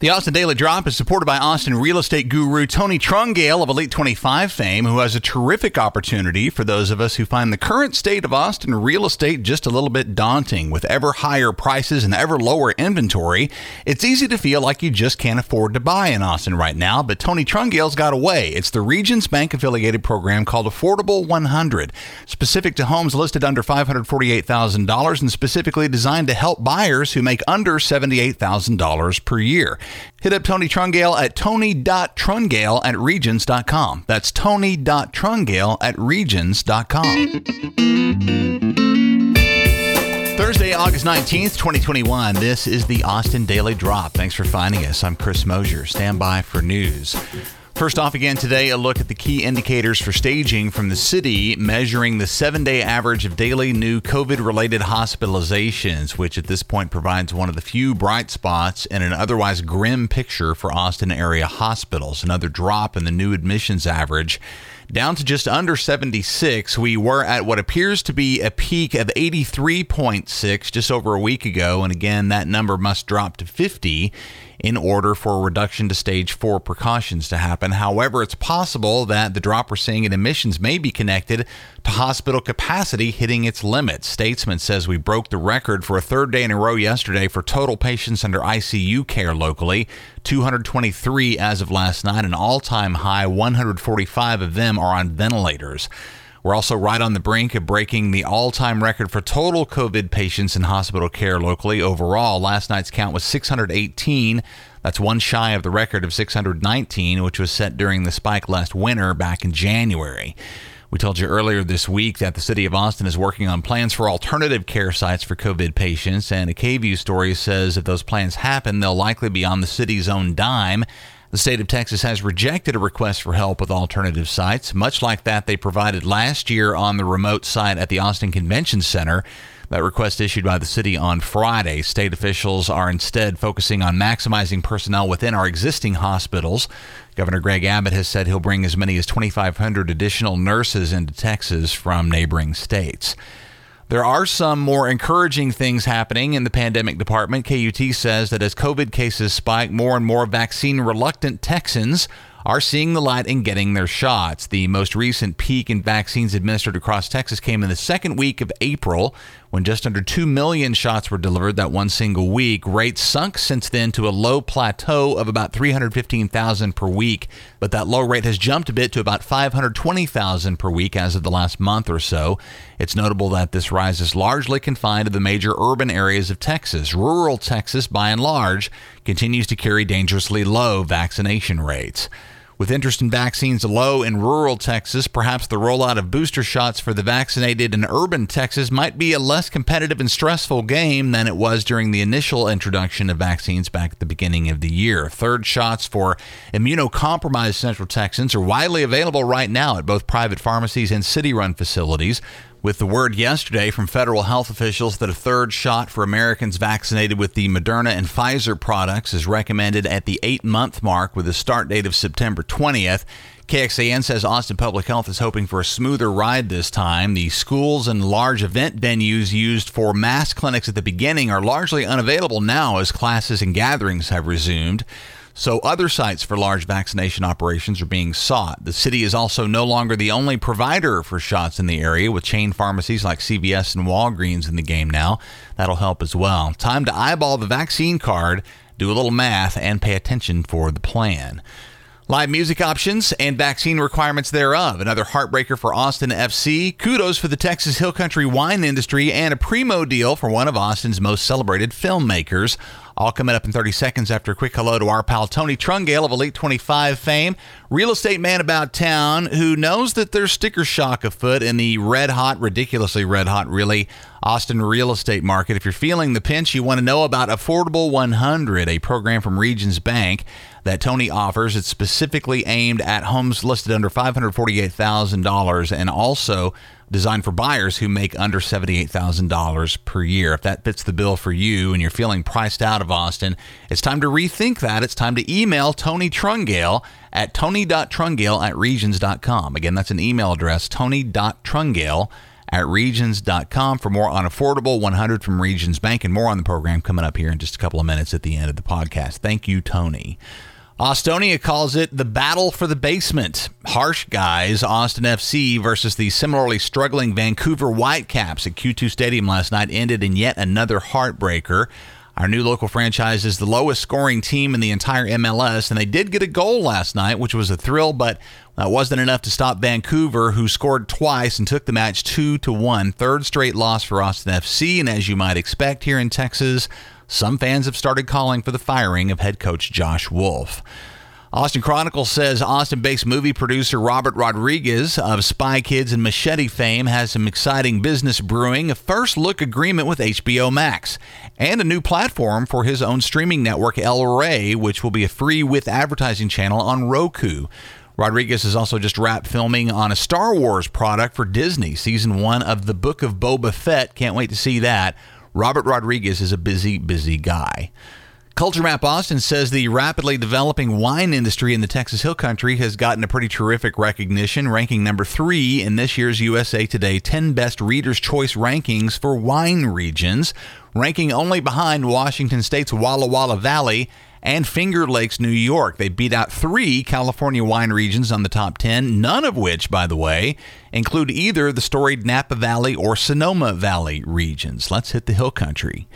The Austin Daily Drop is supported by Austin real estate guru Tony Trungale of Elite 25 fame, who has a terrific opportunity for those of us who find the current state of Austin real estate just a little bit daunting. With ever higher prices and ever lower inventory, it's easy to feel like you just can't afford to buy in Austin right now, but Tony Trungale's got a way. It's the Regions Bank affiliated program called Affordable 100, specific to homes listed under $548,000 and specifically designed to help buyers who make under $78,000 per year. Hit up Tony Trungale at tony.trungale at regions.com. That's tony.trungale at regions.com. Thursday, August 19th, 2021. This is the Austin Daily Drop. Thanks for finding us. I'm Chris Mosier. Stand by for news. First off, again today, a look at the key indicators for staging from the city, measuring the seven day average of daily new COVID related hospitalizations, which at this point provides one of the few bright spots in an otherwise grim picture for Austin area hospitals. Another drop in the new admissions average down to just under 76. We were at what appears to be a peak of 83.6 just over a week ago. And again, that number must drop to 50 in order for a reduction to stage four precautions to happen. However, it's possible that the drop we're seeing in emissions may be connected to hospital capacity hitting its limits. Statesman says we broke the record for a third day in a row yesterday for total patients under ICU care locally 223 as of last night, an all time high. 145 of them are on ventilators. We're also right on the brink of breaking the all time record for total COVID patients in hospital care locally. Overall, last night's count was 618. That's one shy of the record of 619, which was set during the spike last winter back in January. We told you earlier this week that the city of Austin is working on plans for alternative care sites for COVID patients, and a KVUE story says if those plans happen, they'll likely be on the city's own dime. The state of Texas has rejected a request for help with alternative sites, much like that they provided last year on the remote site at the Austin Convention Center. That request issued by the city on Friday. State officials are instead focusing on maximizing personnel within our existing hospitals. Governor Greg Abbott has said he'll bring as many as 2,500 additional nurses into Texas from neighboring states. There are some more encouraging things happening in the pandemic department. KUT says that as COVID cases spike, more and more vaccine reluctant Texans are seeing the light and getting their shots. The most recent peak in vaccines administered across Texas came in the second week of April when just under 2 million shots were delivered that one single week. Rates sunk since then to a low plateau of about 315,000 per week, but that low rate has jumped a bit to about 520,000 per week as of the last month or so. It's notable that this rise is largely confined to the major urban areas of Texas. Rural Texas, by and large, continues to carry dangerously low vaccination rates. With interest in vaccines low in rural Texas, perhaps the rollout of booster shots for the vaccinated in urban Texas might be a less competitive and stressful game than it was during the initial introduction of vaccines back at the beginning of the year. Third shots for immunocompromised Central Texans are widely available right now at both private pharmacies and city run facilities with the word yesterday from federal health officials that a third shot for Americans vaccinated with the Moderna and Pfizer products is recommended at the eight month mark with a start date of September 20th. KXAN says Austin Public Health is hoping for a smoother ride this time. The schools and large event venues used for mass clinics at the beginning are largely unavailable now as classes and gatherings have resumed. So, other sites for large vaccination operations are being sought. The city is also no longer the only provider for shots in the area, with chain pharmacies like CVS and Walgreens in the game now. That'll help as well. Time to eyeball the vaccine card, do a little math, and pay attention for the plan. Live music options and vaccine requirements thereof. Another heartbreaker for Austin FC. Kudos for the Texas Hill Country wine industry and a primo deal for one of Austin's most celebrated filmmakers. All coming up in 30 seconds after a quick hello to our pal Tony Trungale of Elite 25 fame, real estate man about town who knows that there's sticker shock afoot in the red hot, ridiculously red hot, really, Austin real estate market. If you're feeling the pinch, you want to know about Affordable 100, a program from Regions Bank that Tony offers. It's specifically aimed at homes listed under $548,000 and also designed for buyers who make under $78,000 per year. If that fits the bill for you and you're feeling priced out of Austin, it's time to rethink that. It's time to email Tony Trungale at tony.trungale at regions.com. Again, that's an email address, tony.trungale at regions.com for more on affordable 100 from Regions Bank and more on the program coming up here in just a couple of minutes at the end of the podcast. Thank you, Tony. Austonia calls it the battle for the basement. Harsh guys, Austin FC versus the similarly struggling Vancouver Whitecaps at Q2 Stadium last night ended in yet another heartbreaker. Our new local franchise is the lowest scoring team in the entire MLS, and they did get a goal last night, which was a thrill, but that wasn't enough to stop Vancouver, who scored twice and took the match two to one. Third straight loss for Austin FC, and as you might expect here in Texas, some fans have started calling for the firing of head coach Josh Wolff. Austin Chronicle says Austin based movie producer Robert Rodriguez of Spy Kids and Machete fame has some exciting business brewing, a first look agreement with HBO Max, and a new platform for his own streaming network, El Rey, which will be a free with advertising channel on Roku. Rodriguez has also just wrapped filming on a Star Wars product for Disney, season one of The Book of Boba Fett. Can't wait to see that. Robert Rodriguez is a busy, busy guy. Culture Map Austin says the rapidly developing wine industry in the Texas Hill Country has gotten a pretty terrific recognition, ranking number three in this year's USA Today 10 Best Reader's Choice rankings for wine regions, ranking only behind Washington State's Walla Walla Valley and Finger Lakes, New York. They beat out three California wine regions on the top 10, none of which, by the way, include either the storied Napa Valley or Sonoma Valley regions. Let's hit the hill country.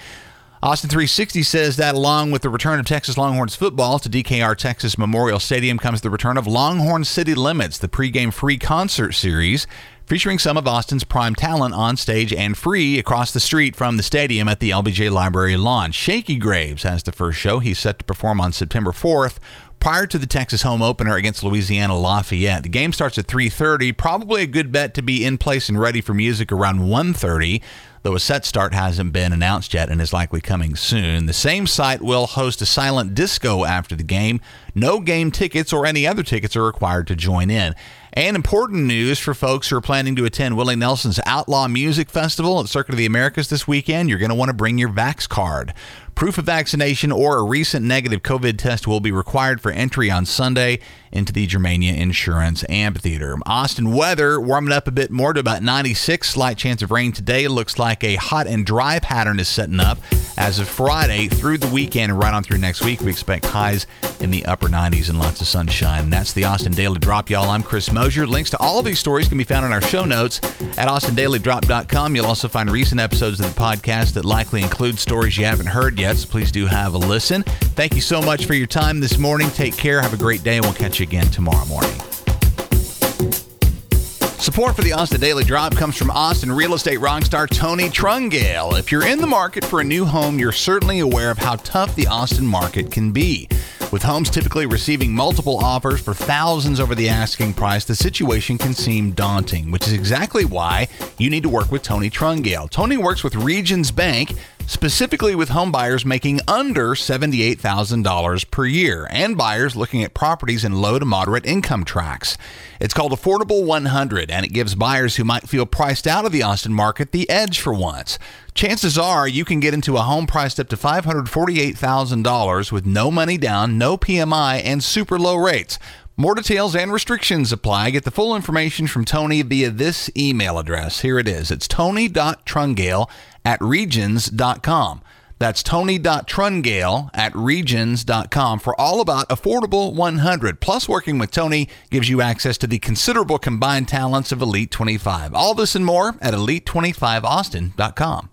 Austin 360 says that along with the return of Texas Longhorns football to DKR Texas Memorial Stadium comes the return of Longhorn City Limits, the pregame free concert series featuring some of Austin's prime talent on stage and free across the street from the stadium at the LBJ Library lawn. Shakey Graves has the first show. He's set to perform on September 4th prior to the Texas home opener against Louisiana Lafayette. The game starts at 3:30. Probably a good bet to be in place and ready for music around 1:30 though a set start hasn't been announced yet and is likely coming soon. The same site will host a silent disco after the game. No game tickets or any other tickets are required to join in. And important news for folks who are planning to attend Willie Nelson's Outlaw Music Festival at Circuit of the Americas this weekend. You're going to want to bring your Vax card. Proof of vaccination or a recent negative COVID test will be required for entry on Sunday into the Germania Insurance Amphitheater. Austin weather warming up a bit more to about 96. Slight chance of rain today. Looks like a hot and dry pattern is setting up as of Friday through the weekend and right on through next week. We expect highs in the upper 90s and lots of sunshine. And that's the Austin Daily Drop, y'all. I'm Chris Mosier. Links to all of these stories can be found in our show notes at austindailydrop.com. You'll also find recent episodes of the podcast that likely include stories you haven't heard yet. So please do have a listen. Thank you so much for your time this morning. Take care. Have a great day. We'll catch you again tomorrow morning. Support for the Austin Daily Drop comes from Austin real estate rockstar Tony Trungale. If you're in the market for a new home, you're certainly aware of how tough the Austin market can be. With homes typically receiving multiple offers for thousands over the asking price, the situation can seem daunting, which is exactly why you need to work with Tony Trungale. Tony works with Regions Bank specifically with home buyers making under $78,000 per year and buyers looking at properties in low to moderate income tracts. It's called Affordable 100 and it gives buyers who might feel priced out of the Austin market the edge for once. Chances are you can get into a home priced up to $548,000 with no money down, no PMI, and super low rates. More details and restrictions apply. Get the full information from Tony via this email address. Here it is. It's tony.trungale at regions.com. That's tony.trungale at regions.com for all about Affordable 100. Plus, working with Tony gives you access to the considerable combined talents of Elite 25. All this and more at elite25austin.com.